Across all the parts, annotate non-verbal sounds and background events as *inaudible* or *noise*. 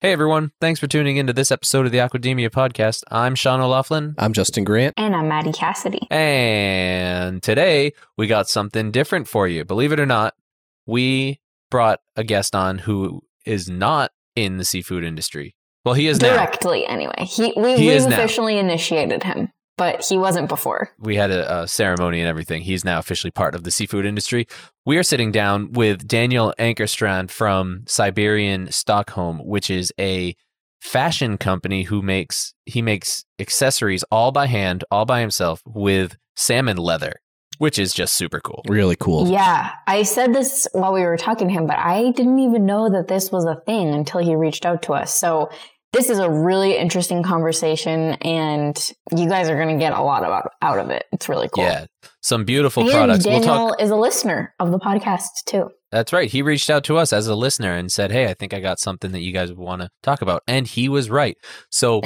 Hey everyone, thanks for tuning into this episode of the Aquademia podcast. I'm Sean O'Laughlin. I'm Justin Grant. And I'm Maddie Cassidy. And today we got something different for you. Believe it or not, we brought a guest on who is not in the seafood industry. Well, he is directly now. anyway. He we, he we've officially now. initiated him but he wasn't before. We had a, a, ceremony and everything. He's now officially part of the seafood industry. We are sitting down with Daniel Ankerstrand from Siberian Stockholm, which is a fashion company who makes he makes accessories all by hand, all by himself with salmon leather. Which is just super cool. Really cool. Yeah. I said this while we were talking to him, but I didn't even know that this was a thing until he reached out to us. So this is a really interesting conversation and you guys are going to get a lot of, out of it. It's really cool. Yeah. Some beautiful and products. Daniel we'll talk- is a listener of the podcast too. That's right. He reached out to us as a listener and said, Hey, I think I got something that you guys want to talk about. And he was right. So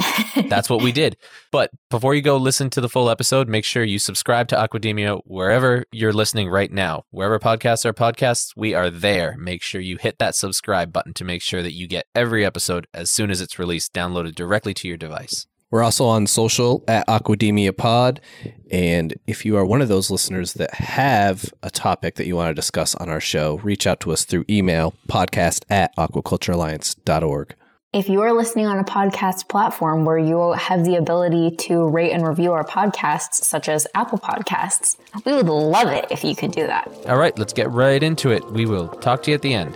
that's what we *laughs* did. But before you go listen to the full episode, make sure you subscribe to Aquademia wherever you're listening right now. Wherever podcasts are podcasts, we are there. Make sure you hit that subscribe button to make sure that you get every episode as soon as it's released, downloaded directly to your device. We're also on social at Aquademia Pod. And if you are one of those listeners that have a topic that you want to discuss on our show, reach out to us through email podcast at aquaculturealliance.org. If you are listening on a podcast platform where you have the ability to rate and review our podcasts, such as Apple Podcasts, we would love it if you could do that. All right, let's get right into it. We will talk to you at the end.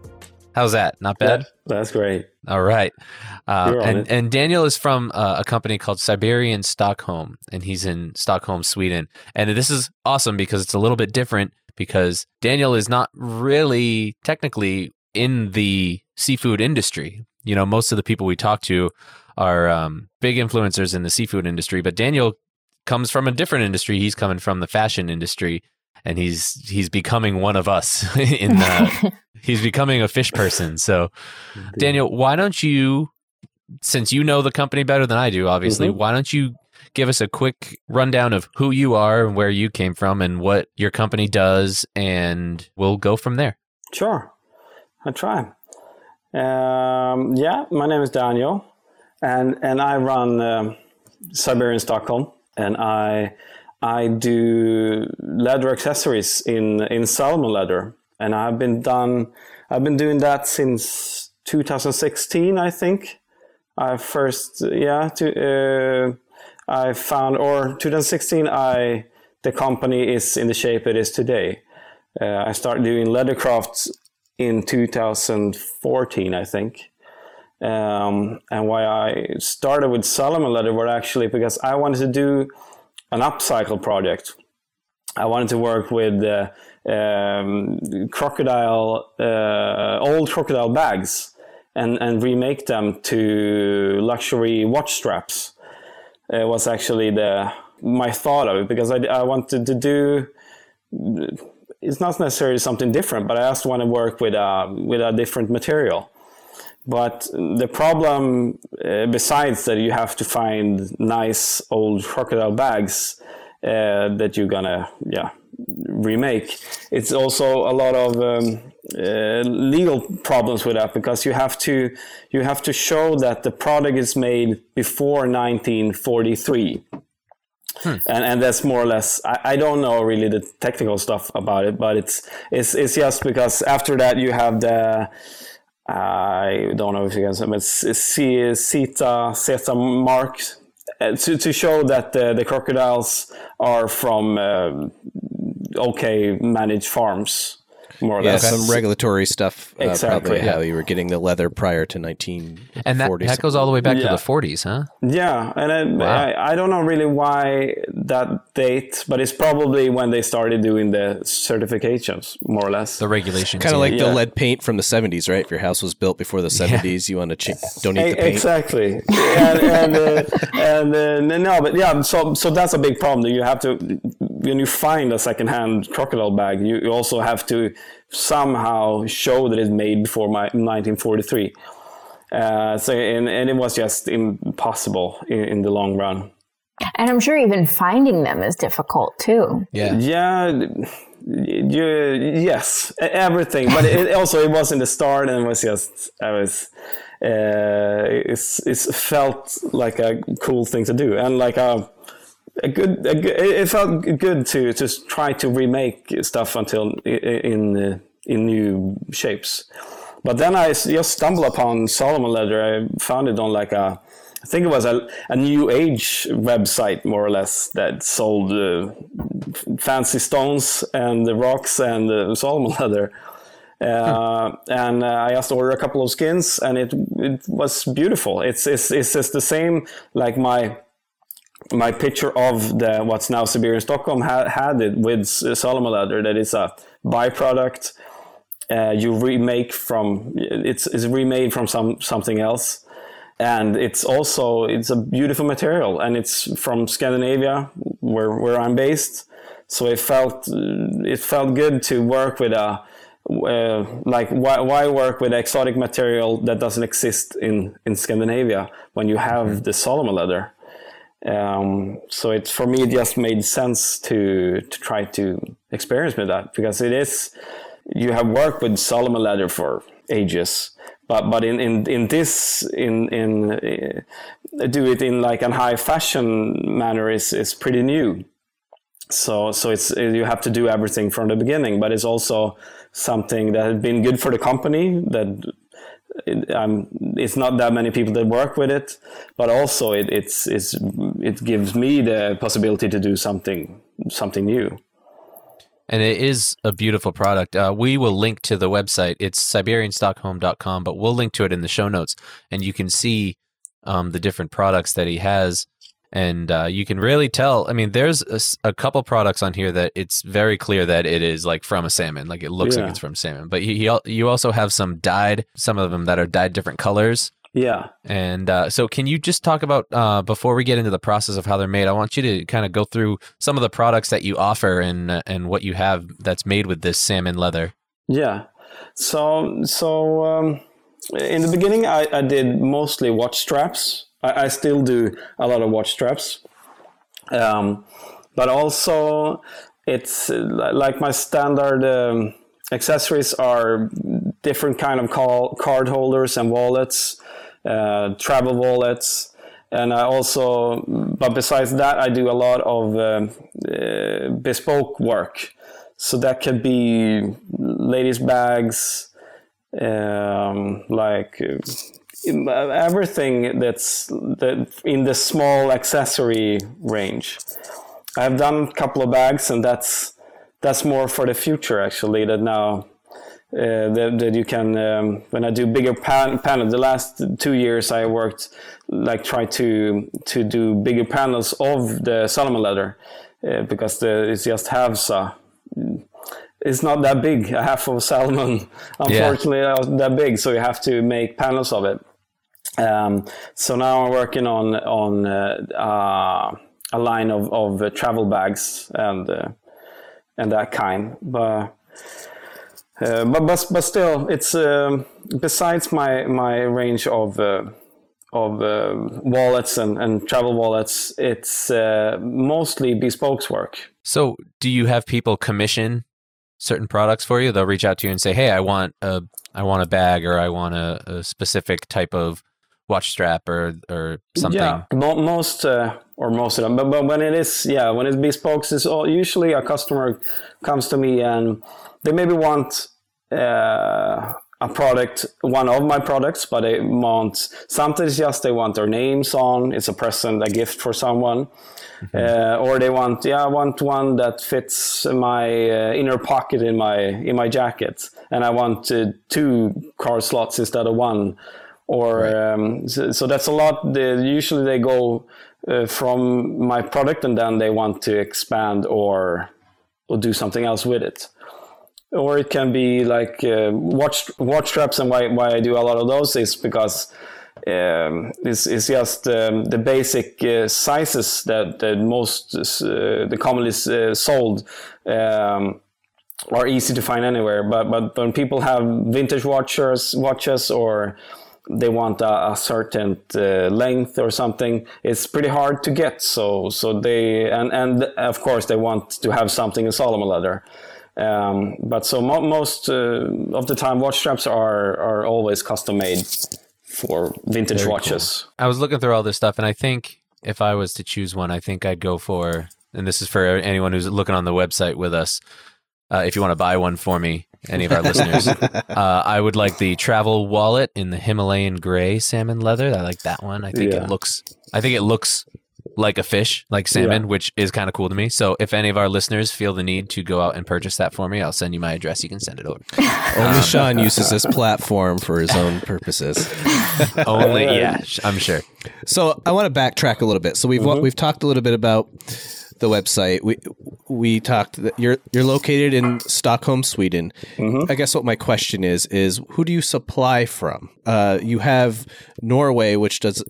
How's that? Not bad? that's great. All right. Uh, and, and Daniel is from uh, a company called Siberian Stockholm, and he's in Stockholm, Sweden. And this is awesome because it's a little bit different because Daniel is not really technically in the seafood industry. You know, most of the people we talk to are um, big influencers in the seafood industry, but Daniel comes from a different industry. He's coming from the fashion industry and he's he's becoming one of us *laughs* in the *laughs* he's becoming a fish person. So daniel why don't you since you know the company better than i do obviously mm-hmm. why don't you give us a quick rundown of who you are and where you came from and what your company does and we'll go from there. Sure. I'll try. Um, yeah my name is daniel and and i run um, siberian stockholm and i I do leather accessories in in salmon leather, and I've been done. I've been doing that since 2016, I think. I first, yeah, to, uh, I found, or 2016, I the company is in the shape it is today. Uh, I started doing leather crafts in 2014, I think. Um, and why I started with salmon leather were actually because I wanted to do an upcycle project. I wanted to work with uh, um, crocodile, uh, old crocodile bags, and and remake them to luxury watch straps. It was actually the my thought of it because I, I wanted to do. It's not necessarily something different, but I also want to work with a with a different material. But the problem, uh, besides that, you have to find nice old crocodile bags uh, that you're gonna, yeah, remake. It's also a lot of um, uh, legal problems with that because you have to you have to show that the product is made before 1943. Hmm. And, and that's more or less I, I don't know really the technical stuff about it, but it's it's it's just because after that you have the I don't know if you can say, but CITES, CITES mark uh, to, to show that the, the crocodiles are from uh, okay managed farms. More or Yeah, less. some regulatory stuff. Uh, Exactly, Probably yeah. how you were getting the leather prior to 1940s. And that, that goes all the way back Yeah. to the 40s, huh? Yeah, and I, Wow. I, I don't know really why that date, but it's probably when they started doing the certifications, more or less. The regulations. Kind of like Yeah. the lead paint from the 70s, right? If your house was built before the 70s, you want to ch- don't eat the paint. Exactly, *laughs* and and, uh, and uh, no, but yeah, so so that's a big problem. That you have to when you find a secondhand crocodile bag, you, you also have to somehow show that it's made before my 1943. Uh, so and, and it was just impossible in, in the long run. And I'm sure even finding them is difficult too. Yeah. Yeah, you, yes, everything. But it *laughs* also it was in the start, and it was just I was. Uh, it's it's felt like a cool thing to do, and like a a good, a good it felt good to just try to remake stuff until in uh, in new shapes. But then I just stumbled upon Solomon leather. I found it on like a, I think it was a, a new age website more or less that sold uh, fancy stones and the rocks and uh, Solomon *laughs* leather. Uh, and uh, I just ordered a couple of skins, and it it was beautiful. It's it's it's just the same like my my picture of the what's now Siberian Stockholm had, had it with Solomon leather. That is a byproduct. Uh, you remake from it's it's remade from some something else, and it's also it's a beautiful material, and it's from Scandinavia, where where I'm based. So it felt it felt good to work with a uh, like why, why work with exotic material that doesn't exist in in Scandinavia when you have the Solomon leather. Um, so it for me it just made sense to to try to experience with that because it is you have worked with Solomon leather for ages, but but in in, in this in in uh, do it in like a high fashion manner is is pretty new. So so it's you have to do everything from the beginning, but it's also something that has been good for the company that um, it's not that many people that work with it, but also it, it's, it's, it gives me the possibility to do something something new. And it is a beautiful product. Uh, we will link to the website. It's siberianstockholm.com, but we'll link to it in the show notes. And you can see um, the different products that he has. And uh, you can really tell. I mean, there's a couple products on here that it's very clear that it is like from a salmon. Like it looks Yeah. like it's from salmon. But he, he, you also have some dyed, some of them that are dyed different colors. Yeah. And uh, so, can you just talk about uh, before we get into the process of how they're made? I want you to kind of go through some of the products that you offer and uh, and what you have that's made with this salmon leather. Yeah. So so um, in the beginning, I, I did mostly watch straps. I, I still do a lot of watch straps, um, but also it's uh, like my standard um, accessories are different kind of call, card holders and wallets, uh, travel wallets. And I also, but besides that, I do a lot of um uh, bespoke work. So that could be ladies' bags, um, like uh, everything that's that in the small accessory range. I've done a couple of bags, and that's that's more for the future actually. That now uh, that, that you can um, when I do bigger pan- panel. The last two years I worked like try to to do bigger panels of the Solomon leather uh, because the, it just has a it's not that big. A half of salmon, *laughs* unfortunately, not that big. So you have to make panels of it. Um, so now I'm working on on uh, uh, a line of, of uh, travel bags and uh, and that kind. But uh, but but but still, it's um, besides my my range of. Uh, of uh, wallets and, and travel wallets, it's mostly bespoke work. So, do you have people commission certain products for you? They'll reach out to you and say, "Hey, I want a I want a bag or I want a, a specific type of watch strap or or something." Yeah, most uh, or most of them. But, but when it is, yeah, when it's bespoke, it's all, usually a customer comes to me and they maybe want uh, a product, one of my products, but they want sometimes just they want their names on. It's a present, a gift for someone, mm-hmm. uh, or they want yeah, I want one that fits my uh, inner pocket in my in my jacket, and I want uh, two card slots instead of one, or right. um, so, so, that's a lot. They, usually they go uh, from my product, and then they want to expand or or do something else with it or it can be like uh, watch watch straps. And why why I do a lot of those is because um, it's, it's just um, the basic uh, sizes that that most uh, the commonly uh, sold. Um, are easy to find anywhere, but but when people have vintage watches, watches, or they want a, a certain uh, length or something, it's pretty hard to get. So so they and and of course they want to have something in Salomon leather. Um, but so mo- most uh, of the time, watch straps are are always custom made for vintage Very watches. Cool. I was looking through all this stuff, and I think if I was to choose one, I think I'd go for. And this is for anyone who's looking on the website with us. Uh, if you want to buy one for me, any of our listeners, *laughs* uh, I would like the travel wallet in the Himalayan gray salmon leather. I like that one. I think yeah. it looks. I think it looks like a fish, like salmon, yeah. which is kind of cool to me. So if any of our listeners feel the need to go out and purchase that for me, I'll send you my address. You can send it over. *laughs* Only um, Sean uses this platform for his own purposes. *laughs* Only, yeah, I'm sure. So I want to backtrack a little bit. So we've mm-hmm. we've talked a little bit about the website. We we talked that you're you're located in Stockholm, Sweden. Mm-hmm. I guess what my question is is who do you supply from? Uh, you have Norway, which does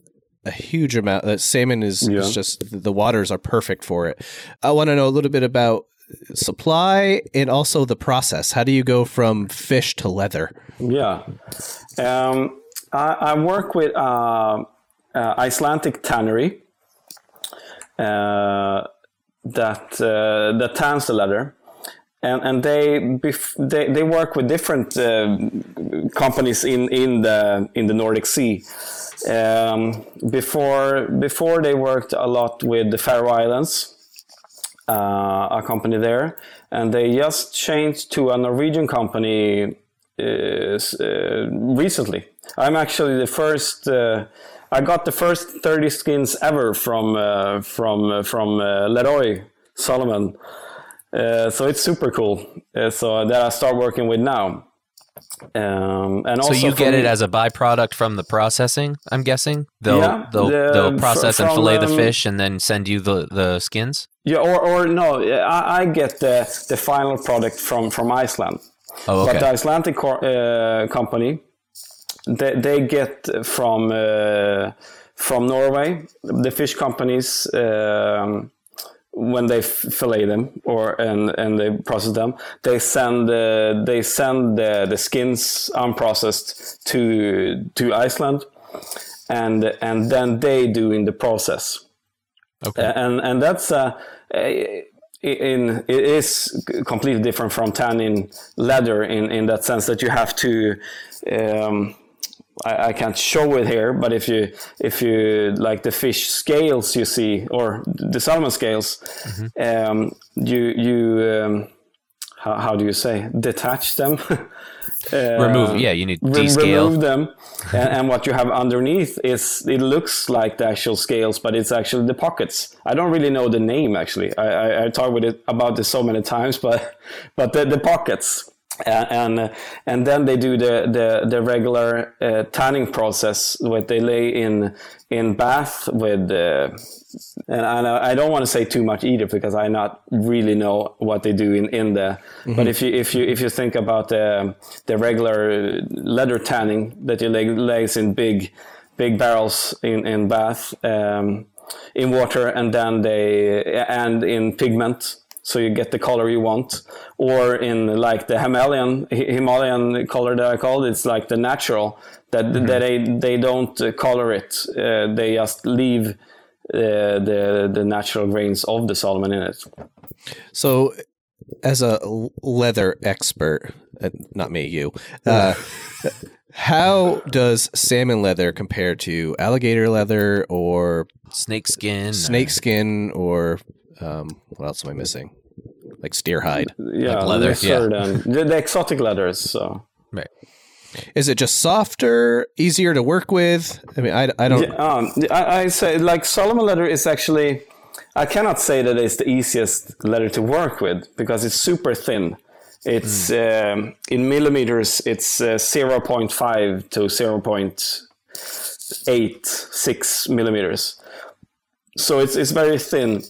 a huge amount. Uh, salmon is, yeah. is just the waters are perfect for it. I want to know a little bit about supply and also the process. How do you go from fish to leather? Yeah, um, I, I, work with uh, uh, Icelandic tannery uh, that uh, that tans the leather. And, and they, bef- they they work with different uh, companies in, in the in the Nordic Sea, um, before before they worked a lot with the Faroe Islands, uh, a company there, and they just changed to a Norwegian company uh, uh, recently. I'm actually the first. Uh, I got the first 30 skins ever from uh, from uh, from Leroy Salomon. so it's super cool. so that I start working with now. Um, and so you get it as a byproduct from the processing. I'm guessing they'll yeah, they'll, the, they'll process and fillet um, the fish and then send you the, the skins. Yeah, or, or no, I, I get the the final product from from Iceland. Oh, okay. But the Icelandic uh, company, they, they get from uh, from Norway. The fish companies. Um, when they fillet them or and and they process them, they send uh, they send the, the skins unprocessed to to Iceland, and and then they do in the process. Okay. And and that's uh, in it is completely different from tanning leather in in that sense that you have to um, I, I, can't show it here, but if you if you like the fish scales you see or the salmon scales, mm-hmm. um, you you um, how, how, do you say detach them? *laughs* uh, remove, yeah, you need re- remove them, *laughs* and, and, what you have underneath is it looks like the actual scales, but it's actually the pockets. I don't really know the name actually. I I, I talked with it about this so many times, but but the, the pockets and and then they do the the, the regular uh, tanning process where they lay in in bath with uh, and I, I don't want to say too much either because I not really know what they do in in there mm-hmm. but if you if you if you think about the the regular leather tanning that you lay lays in big big barrels in in bath um, in water and then they and in pigment so you get the color you want. Or in like the Himalayan Himalayan color that I called, it's like the natural that mm-hmm. that they they don't uh, color it. Uh, they just leave uh, the the natural grains of the Salomon in it. So, as a leather expert, uh, not me, you. *laughs* Uh, how does salmon leather compare to alligator leather or snake skin? Snake skin or um, what else am I missing? Like steer hide, yeah, like leather, yeah. the, the exotic leathers. So right. Is it just softer, easier to work with? I mean, I, I don't. Yeah, um, I, I say like Solomon leather is actually. I cannot say that it's the easiest leather to work with because it's super thin. It's mm. um, in millimeters. It's uh, zero point five to zero point eight six millimeters. So it's it's very thin.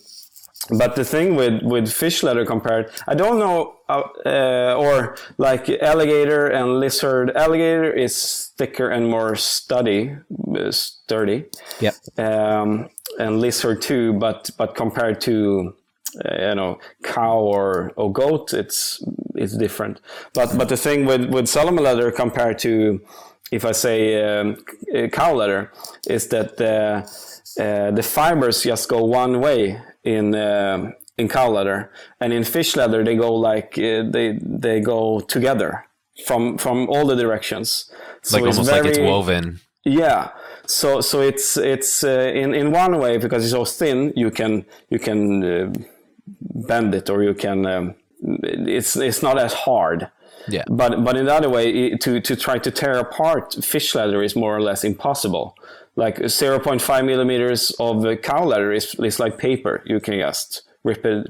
But the thing with with fish leather compared, I don't know, uh, uh, or like alligator and lizard. Alligator is thicker and more sturdy, uh, sturdy. Yep. Um, and lizard too, but but compared to uh, you know cow or, or goat it's it's different but but the thing with with Solomon leather compared to if I say um, cow leather is that the uh, the fibers just go one way in uh, in cow leather and in fish leather they go like uh, they they go together from from all the directions. So like almost very, like it's woven. Yeah. So so it's it's uh, in in one way because it's so thin you can you can uh, bend it or you can um, it's it's not as hard. Yeah. But but in the other way to to try to tear apart fish leather is more or less impossible like 0.5 millimeters of the cow leather is, is like paper you can just rip it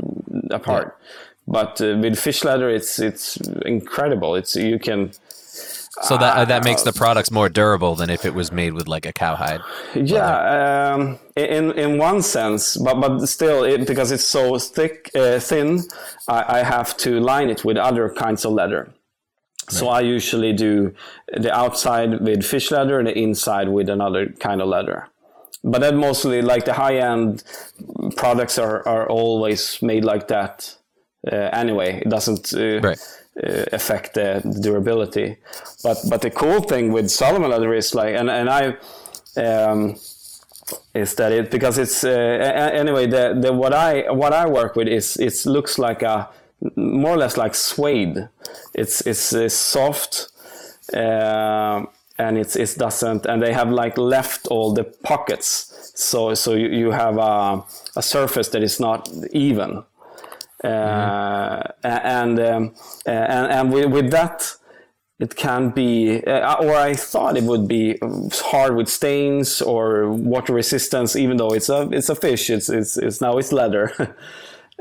apart yeah. but uh, with fish leather it's it's incredible it's you can so that uh, that makes the products more durable than if it was made with like a cowhide. Yeah, um, in in one sense, but but still, it, because it's so thick, uh, thin, I, I, have to line it with other kinds of leather. So I usually do the outside with fish leather and the inside with another kind of leather. But then mostly like the high end products are are always made like that. Uh, anyway, it doesn't. Uh, right uh, affect the durability. But but the cool thing with Solomon leather is like, and and I. Um, is that it because it's uh, anyway the, the what I what I work with is it looks like a more or less like suede. It's it's, it's soft uh, and it's it doesn't and they have like left all the pockets so so you, you have a, a surface that is not even mm-hmm. and, um, and and with, with that it can be, uh, or I thought it would be hard with stains or water resistance, even though it's a it's a fish. It's it's, it's now it's leather, *laughs*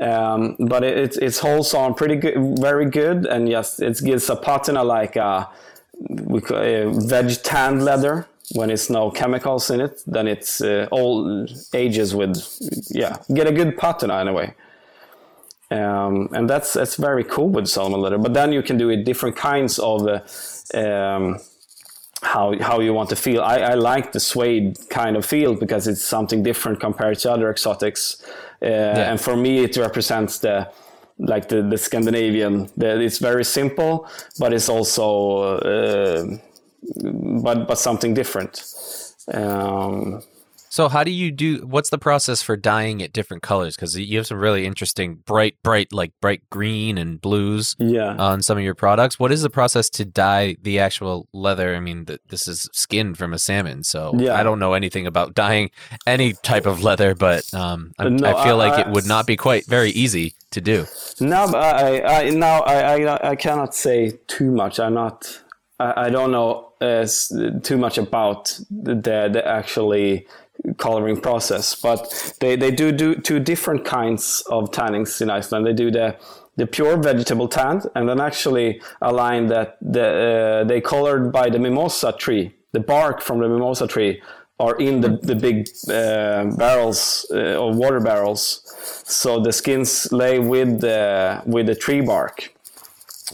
um, but it, it, it holds on pretty good, very good, and yes, it gives a patina like a, a veg tanned leather when it's no chemicals in it. Then it's uh, all ages with yeah, get a good patina anyway. Um, and that's that's very cool with Solomon leather. But then you can do it different kinds of uh, um, how how you want to feel. I, I, like the suede kind of feel because it's something different compared to other exotics. Uh, yeah. And for me, it represents the like the, the Scandinavian. The, it's very simple, but it's also uh, but but something different. Um, so how do you do what's the process for dyeing it different colors cuz you have some really interesting bright bright like bright green and blues yeah. on some of your products. What is the process to dye the actual leather? I mean, this is skin from a salmon, so yeah. I don't know anything about *laughs* dyeing any type of leather, but um, no, I feel I, like I, it would not be quite very easy to do. No, I, I now I, I cannot say too much. I'm not I, I don't know uh, too much about the, the actually coloring process. But they, they do do two different kinds of tannings in Iceland. They do the the pure vegetable tan, and then actually a line that the, uh, they colored by the mimosa tree. The bark from the mimosa tree are in the, the big uh, barrels uh, or water barrels. So the skins lay with the with the tree bark,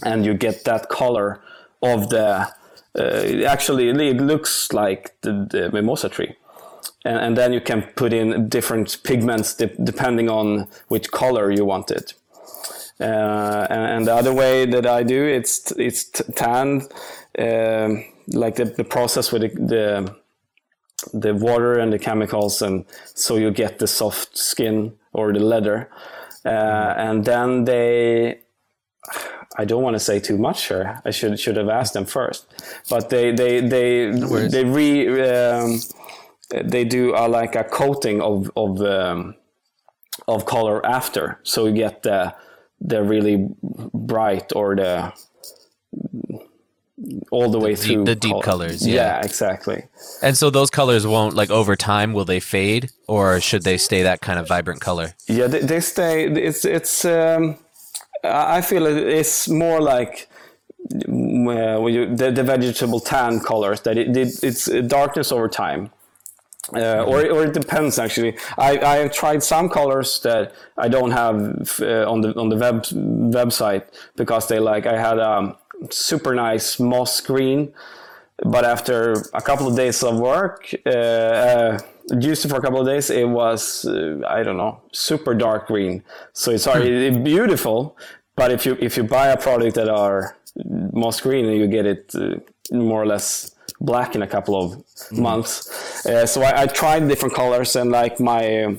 and you get that color of the. Uh, actually, it looks like the, the mimosa tree and, and then you can put in different pigments de- depending on which color you want it. Uh, and, and, the other way that I do it's it's tanned uh, like the, the process with the, the, the water and the chemicals and so you get the soft skin or the leather uh, and then they I don't want to say too much here. I should should have asked them first, but they they they no they re um, they do a, like a coating of of um, of color after, so you get the the really bright or the all the way deep- through the deep col- colors, Yeah. yeah. exactly. And so those colors won't like over time will they fade or should they stay that kind of vibrant color? Yeah, they, they stay. It's it's. Um, I feel it's more like uh, you, the, the vegetable tan colors that it, it it's darkness over time. Uh, or, or it depends actually. I, I have tried some colors that I don't have uh, on the on the web website because they like I had a super nice moss green, but after a couple of days of work, uh, uh, used it for a couple of days, it was uh, I don't know super dark green. So it's already it's beautiful, but if you if you buy a product that are moss green, you get it uh, more or less black in a couple of months. Uh, so I, I tried different colors and like my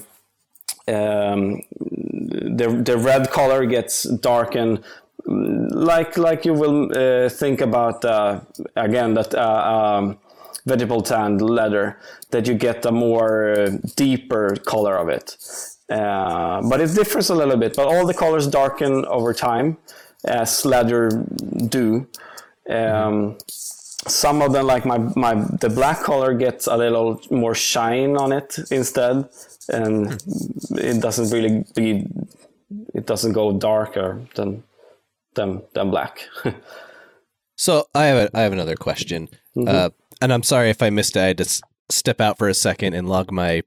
um, the the red color gets darkened like like you will uh, think about uh, again that uh, um, vegetable tanned leather that you get a more uh, deeper color of it. Uh, but it differs a little bit but all the colors darken over time as leather do. Um, some of them like my, my the black color gets a little more shine on it instead and it doesn't really be it doesn't go darker than than than black *laughs* So I have a, I have another question, uh, and I'm sorry if I missed it. I had to s- step out for a second and log my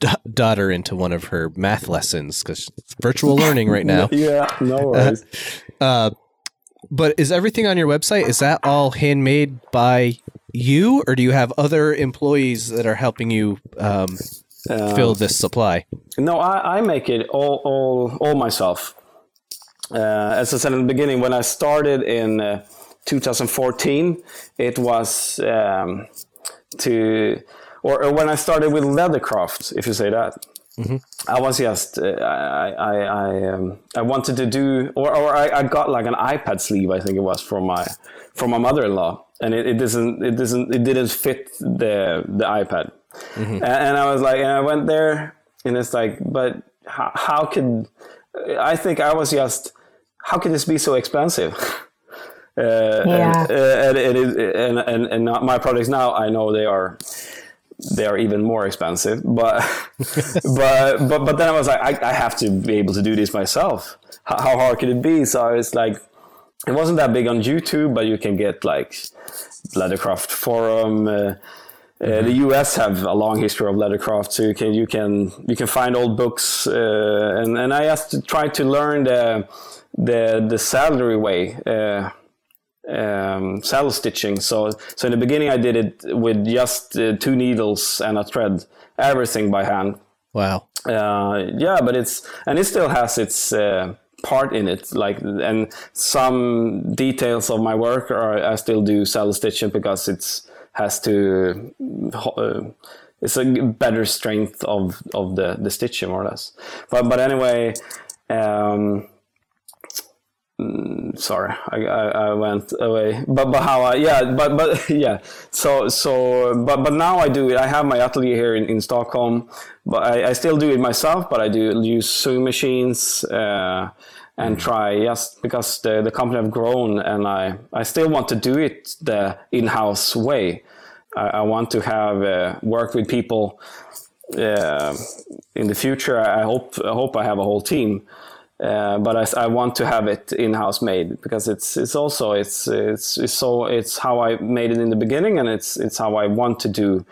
da- daughter into one of her math lessons because it's virtual learning right *laughs* now. yeah no worries *laughs* Uh, but is everything on your website is that all handmade by you, or do you have other employees that are helping you um, fill this supply? No, I, I make it all, all, all myself. Uh, as I said in the beginning, when I started in uh, 2014, it was um, to, or, or when I started with Leathercraft, if you say that. I was just, uh, I, I, I, um, I wanted to do, or, or I, I got like an iPad sleeve, I think it was from my, from my mother-in-law, and it, it doesn't, it doesn't, it didn't fit the, the iPad. And, and I was like, and I went there, and it's like, but how, how could, I think I was just, how could this be so expensive? *laughs* Uh, Yeah. and, uh, and, it and, and, and not my products now, I know they are, they are even more expensive, but, *laughs* but, but, but then I was like, I, I have to be able to do this myself. How, how hard could it be? So I was like, it wasn't that big on YouTube, but you can get like Leathercraft forum. Uh, uh, the US have a long history of leathercraft, so you can you can you can find old books, uh, and and I asked to try to learn the the the saddlery way, uh, um, saddle stitching. So so in the beginning I did it with just uh, two needles and a thread, everything by hand. Wow. Uh, yeah, but it's and it still has its uh, part in it. Like and some details of my work are I still do saddle stitching because it's has to. Uh, it's a better strength of of the the stitching more or less. But but anyway. Um, mm, sorry I, I, I went away. But but how I yeah but but *laughs* yeah. So so but but now I do it. I have my atelier here in, in Stockholm but I, I still do it myself but I do use sewing machines uh, and try just because the, the company have grown and I, I still want to do it the in-house way. I, I want to have uh, work with people uh, in the future. I hope I hope I have a whole team uh, but I, I, want to have it in-house made because it's it's also it's, it's it's so it's how I made it in the beginning and it's it's how I want to do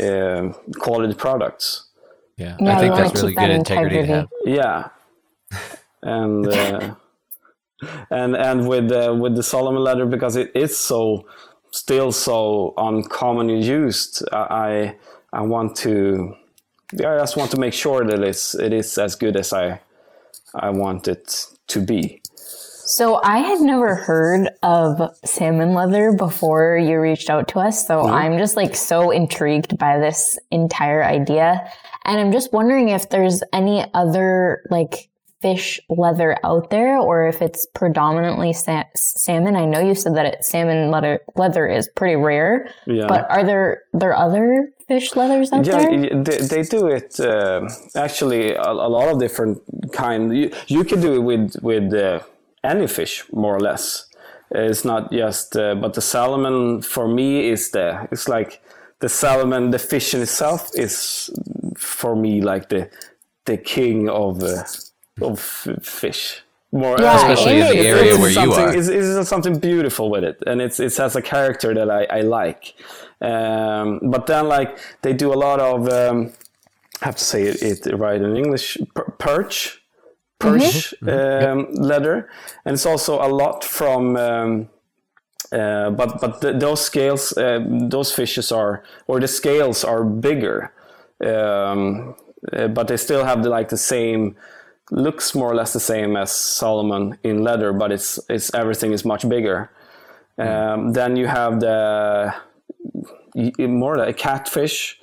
uh, quality products. Yeah, Yeah, I think that's really keep that good integrity to integrity. have. Yeah, and uh, *laughs* and and with uh, with the Solomon leather because it is so still so uncommonly used. I I want to yeah, I just want to make sure that it's it is as good as I I want it to be. So I had never heard of salmon leather before you reached out to us. So mm-hmm. I'm just like so intrigued by this entire idea. And I'm just wondering if there's any other like fish leather out there or if it's predominantly sa- salmon. I know you said that it, salmon leather, leather is pretty rare, Yeah. but are there, there other fish leathers out Yeah, there? they, they do it uh, actually a, a lot of different kind. You, you can do it with with uh, any fish more or less. It's not just, uh, but the salmon for me is the. It's like the salmon, the fish in itself is for me like the the king of uh, of fish. More, yeah, especially in the area where you are. It's, it's, something beautiful with it, and it's it has a character that I, I like. Um, but then, like they do a lot of, um, I have to say it, it right in English, perch, perch mm-hmm. um, yep. leather, and it's also a lot from. Um, uh, but but the, those scales, uh, those fishes are, or the scales are bigger, um, uh, but they still have the, like the same looks more or less the same as Solomon in leather, but it's it's everything is much bigger. Mm. Um, then you have the more like a catfish.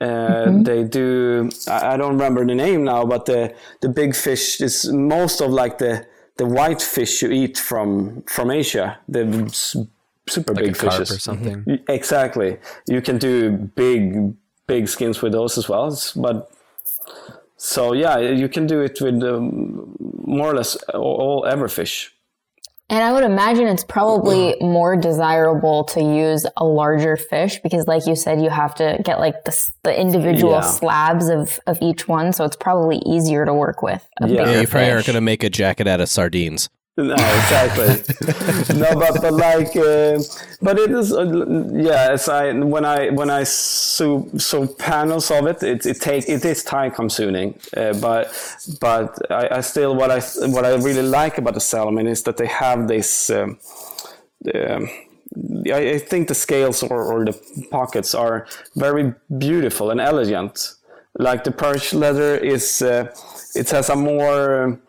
Uh, mm-hmm. They do. I don't remember the name now, but the the big fish is most of like the the white fish you eat from from Asia. The super like big fishes or something. Mm-hmm. Exactly. You can do big big skins with those as well, but so yeah, you can do it with um, more or less all, all fish. And I would imagine it's probably *clears throat* more desirable to use a larger fish because, like you said, you have to get like the, the individual yeah. slabs of, of each one. So it's probably easier to work with. yeah, yeah you probably aren't going to make a jacket out of sardines. No, exactly. *laughs* no, but but like, uh, but it is. Uh, yeah, as I when I when I sew sew panels of it, it it take it is time consuming. Uh, but but I, I, still what I what I really like about the Salomon is that they have this. Um, um, I, I think the scales or, or the pockets are very beautiful and elegant. Like the perch leather is, uh, it has a more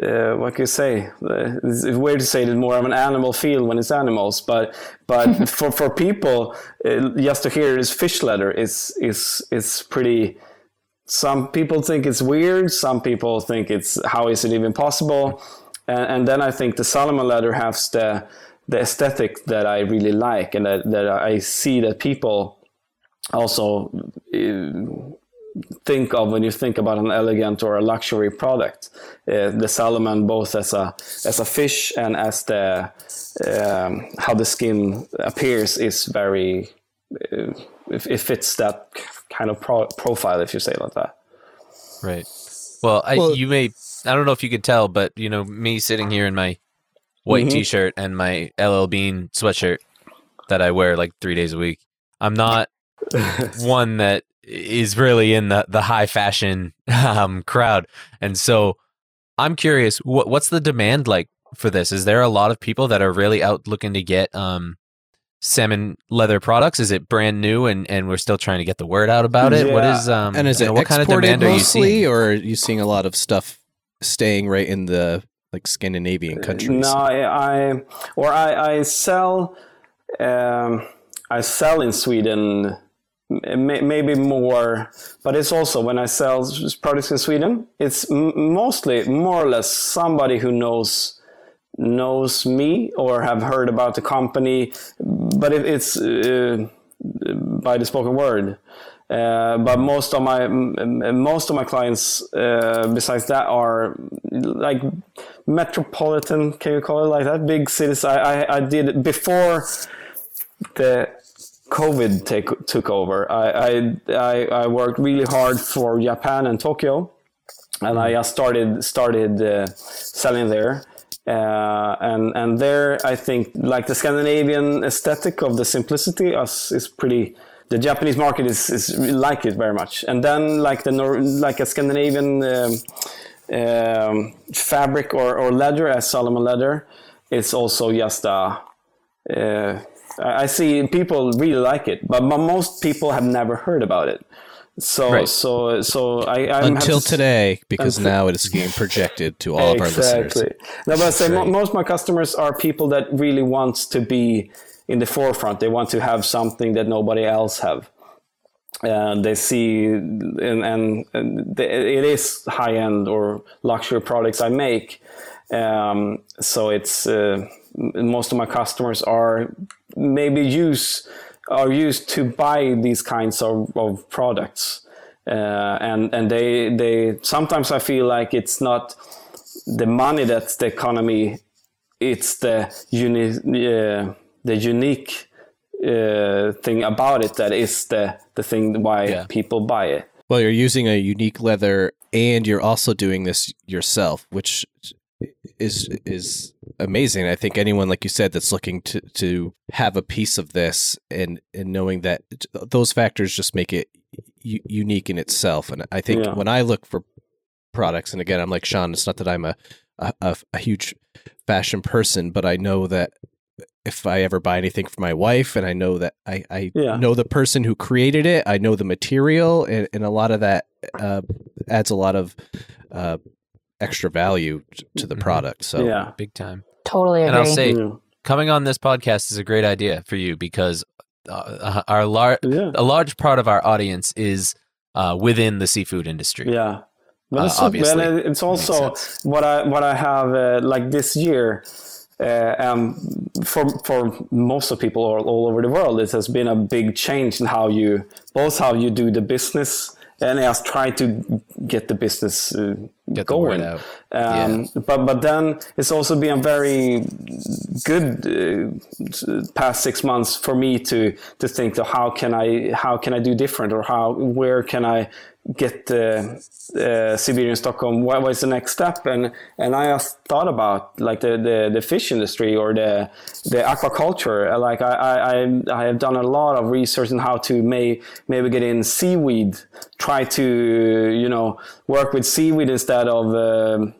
uh, what can you say? Uh, it's weird to say that more of an animal feel when it's animals, but but *laughs* for for people, uh, just to hear is fish leather is is is pretty. Some people think it's weird. Some people think it's how is it even possible? And, and then I think the Salomon leather has the the aesthetic that I really like, and that, that I see that people also uh, think of when you think about an elegant or a luxury product. Uh, the Salomon, both as a as a fish and as the um, how the skin appears, is very uh, it, it, fits that kind of pro- profile, if you say like that. Right. Well, I, well, you may I don't know if you could tell, but you know me sitting here in my white mm-hmm. t-shirt and my LL Bean sweatshirt that I wear like three days a week. I'm not *laughs* one that is really in the the high fashion *laughs* um, crowd, and so I'm curious, what what's the demand like for this? Is there a lot of people that are really out looking to get um, salmon leather products? Is it brand new and, and we're still trying to get the word out about it? Yeah. What is um and is it know, what kind of demand mostly, are you seeing, or are you seeing a lot of stuff staying right in the like Scandinavian countries? No, I, I or I I sell um, I sell in Sweden maybe more but it's also when i sell products in sweden it's mostly more or less somebody who knows knows me or have heard about the company but it, it's uh, by the spoken word. Uh, but most of my most of my clients uh, besides that are like metropolitan can you call it like that? Big cities. I i, I did before the COVID take, took over. I, I, I worked really hard for Japan and Tokyo, and I started started uh, selling there. Uh, and and there, I think like the Scandinavian aesthetic of the simplicity is, is pretty. The Japanese market is, is like it very much, and then like the Nor- like a Scandinavian um, um, fabric or, or leather as Solomon leather, it's also just a uh, I see people really like it, but, but most people have never heard about it. So right. so so I I'm until to, today because until, now it is being projected to all exactly. of our listeners. No, but I say right. most of my customers are people that really wants to be in the forefront. They want to have something that nobody else have. And they see and, and, and it is high end or luxury products I make. Um, so it's uh, most of my customers are maybe use are used to buy these kinds of, of products uh, and and they they sometimes I feel like it's not the money that's the economy it's the uni- uh, the unique uh, thing about it that is the the thing why Yeah. people buy it. Well, you're using a unique leather, and you're also doing this yourself, which is is amazing. I think anyone, like you said, that's looking to to have a piece of this, and and knowing that those factors just make it u- unique in itself. And I think Yeah. when I look for products, and again, I'm like Sean. It's not that I'm a a, a, huge fashion person, but I know that if I ever buy anything for my wife and I know that I, I Yeah. know the person who created it, I know the material, and, and a lot of that uh, adds a lot of uh, extra value t- to the Mhm. product. So yeah, Big time. Totally agree. And I'll say, yeah, coming on this podcast is a great idea for you because uh, our lar- yeah. a large part of our audience is uh, within the seafood industry. Yeah, but Uh, it's, so- obviously. and it's also what I what I have uh, like this year. Uh, um, for for most of people all, all over the world, it has been a big change in how you both how you do the business and just try to get the business uh, Get the going. Um, But but then it's also been a very good uh, past six months for me to to think how can I how can I do different or how where can I get uh, uh, Siberian Stockholm what was the next step and and I just thought about like the, the, the fish industry or the the aquaculture like I, I, I- have done a lot of research on how to may, maybe get in seaweed try to you know work with seaweed instead of um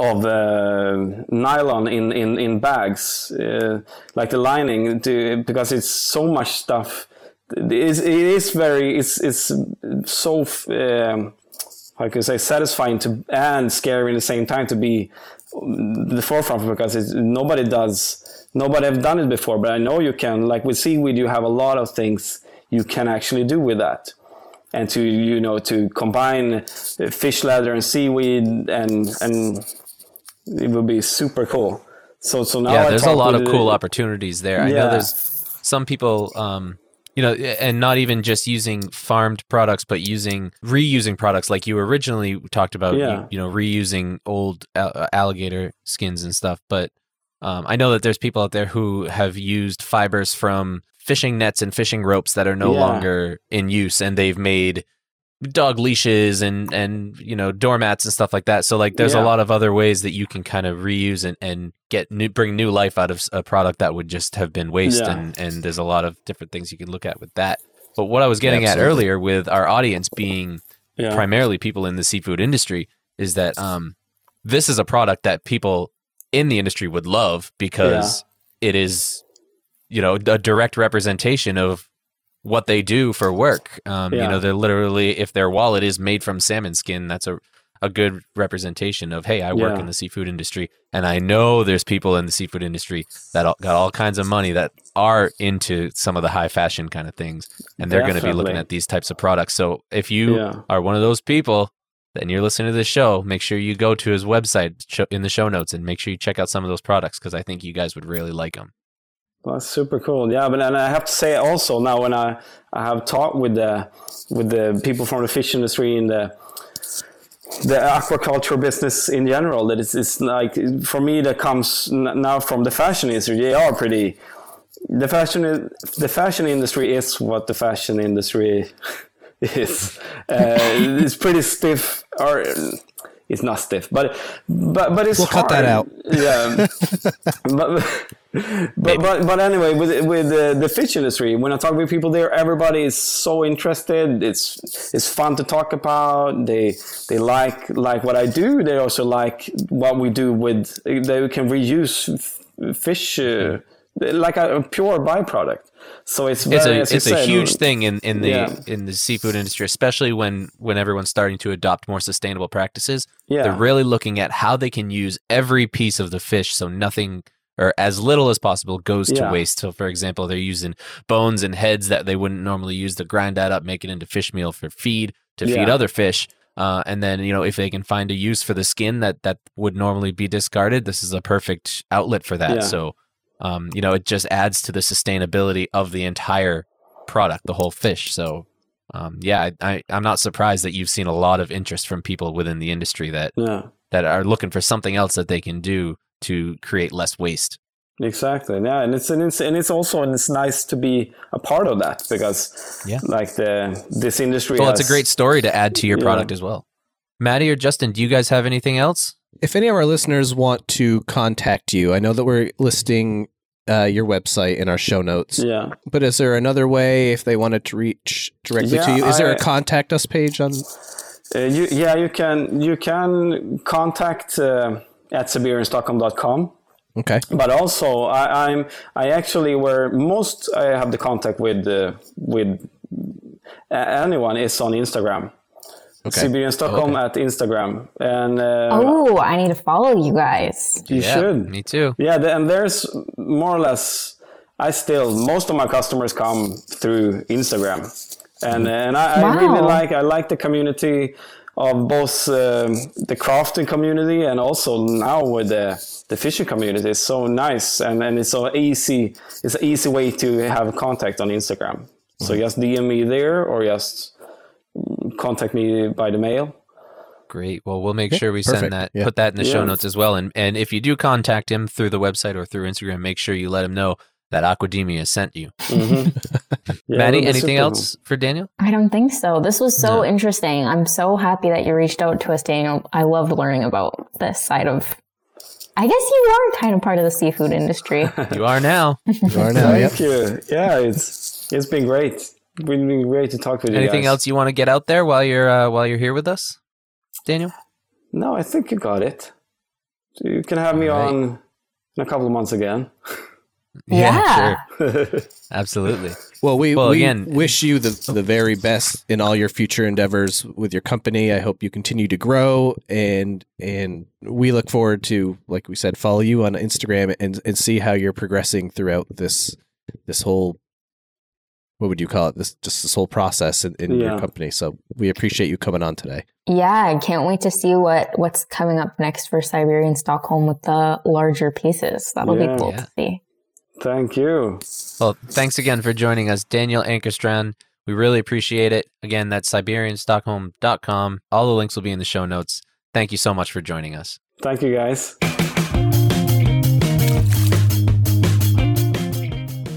of uh, nylon in, in, in bags, uh, like the lining, to, because it's so much stuff. It is, it is very, it's, it's so, um, how can I say, satisfying to and scary at the same time to be the forefront because it's, nobody does, nobody have done it before. But I know you can. Like with seaweed, you have a lot of things you can actually do with that and to you know to combine fish leather and seaweed and and it would be super cool. So so now yeah, I there's a lot of cool opportunities there. I know there's some people, um, you know, and not even just using farmed products, but using reusing products like you originally talked about. Yeah. You, you know, reusing old alligator skins and stuff. But um, I know that there's people out there who have used fibers from fishing nets and fishing ropes that are no Yeah. longer in use, and they've made dog leashes and and you know doormats and stuff like that. So like there's a lot of other ways that you can kind of reuse and, and get new bring new life out of a product that would just have been waste Yeah. and and there's a lot of different things you can look at with that. But what i was getting at earlier with our audience being yeah. primarily people in the seafood industry is that um this is a product that people in the industry would love because it is you know a direct representation of what they do for work um you know they're literally if their wallet is made from salmon skin that's a a good representation of hey i work Yeah. in the seafood industry and i know there's people in the seafood industry that all, got all kinds of money that are into some of the high fashion kind of things and they're going to be looking at these types of products so if you Yeah. are one of those people and you're listening to this show, make sure you go to his website in the show notes and make sure you check out some of those products because I think you guys would really like them. That's super cool. Yeah, but and I have to say also now when I, I have talked with the with the people from the fish industry and the the aquaculture business in general that it's, it's like for me that comes n- now from the fashion industry they are pretty the fashion the fashion industry is what the fashion industry *laughs* is uh, it's pretty stiff or it's not stiff but but but it's We'll cut that out. yeah *laughs* but, but, but but anyway, with with the, the fish industry, when I talk with people there, everybody is so interested. It's it's fun to talk about. They they like like what I do. They also like what we do with. They can reuse f- fish uh, like a, a pure byproduct. So it's very, It's a it's a huge thing in, in the Yeah. in the seafood industry, especially when when everyone's starting to adopt more sustainable practices. Yeah. They're really looking at how they can use every piece of the fish so nothing or as little as possible goes to waste. So for example, they're using bones and heads that they wouldn't normally use to grind that up, make it into fish meal for feed to feed other fish. Uh, and then you know if they can find a use for the skin that that would normally be discarded, this is a perfect outlet for that. Yeah. So um, you know it just adds to the sustainability of the entire product, the whole fish. So um, yeah, I, I, I'm not surprised that you've seen a lot of interest from people within the industry that Yeah. that are looking for something else that they can do to create less waste. Exactly. Yeah, and it's and it's and it's also and it's nice to be a part of that because yeah, like the this industry. Well, has, it's a great story to add to your product as well. Maddie or Justin, do you guys have anything else? If any of our listeners want to contact you, I know that we're listing uh, your website in our show notes. Yeah. But is there another way if they wanted to reach directly Yeah, to you? Is there I- a contact us page on? Uh, you, yeah, you can you can contact uh, at siberianstockholm.com. Okay. But also, I, I'm I actually where most I have the contact with uh, with uh, anyone is on Instagram. Okay. Siberian Stockholm at Instagram, and uh, Oh, I need to follow you guys. you yeah, should. Me too. Yeah, the, and there's more or less. I still most of my customers come through Instagram, and and I, I really like I like the community of both um, the crafting community and also now with the the fishing community. It's so nice and and it's so easy. It's an easy way to have contact on Instagram. So just DM me there or just mm, contact me by the mail. Great. Well, we'll make Yeah, sure we perfect. send that, Yeah. put that in the show notes as well. And and if you do contact him through the website or through Instagram, make sure you let him know that Aquademia sent you. Mhm. *laughs* Yeah, Maddie, anything super else for Daniel? I don't think so. This was so No. interesting. I'm so happy that you reached out to us, Daniel. I loved learning about this side of. I guess you are kind of part of the seafood industry. *laughs* You are now. *laughs* You are now. Yep. Thank you. Yeah, it's it's been great. It's been great to talk with you. Anything guys. else you want to get out there while you're uh, while you're here with us, Daniel? No, I think you got it. So you can have me All right. on in a couple of months again. Yeah. sure. *laughs* Absolutely. Well, we, Well, we again- wish you the, the very best in all your future endeavors with your company. I hope you continue to grow and and we look forward to, like we said, follow you on Instagram and, and see how you're progressing throughout this this whole what would you call it? This just this whole process in, in your company. So we appreciate you coming on today. Yeah, I can't wait to see what what's coming up next for Siberian Stockholm with the larger pieces. That'll Yeah. be cool Yeah. to see. Thank you. Well, thanks again for joining us, Daniel Ankerstrand. We really appreciate it. Again, that's SiberianStockholm.com. All the links will be in the show notes. Thank you so much for joining us. Thank you, guys.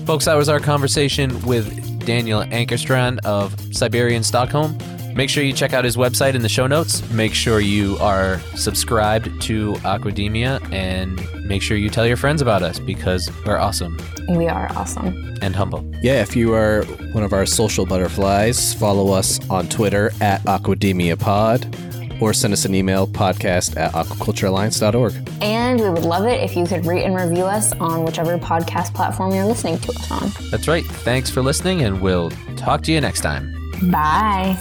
Folks, that was our conversation with Daniel Ankerstrand of Siberian Stockholm. Make sure you check out his website in the show notes. Make sure you are subscribed to Aquademia and make sure you tell your friends about us because we're awesome We are awesome. and humble. Yeah, if you are one of our social butterflies, follow us on Twitter at Aquademia Pod or send us an email podcast at aquaculturealliance.org. And we would love it if you could rate and review us on whichever podcast platform you're listening to us on. That's right. Thanks for listening, and we'll talk to you next time. Bye.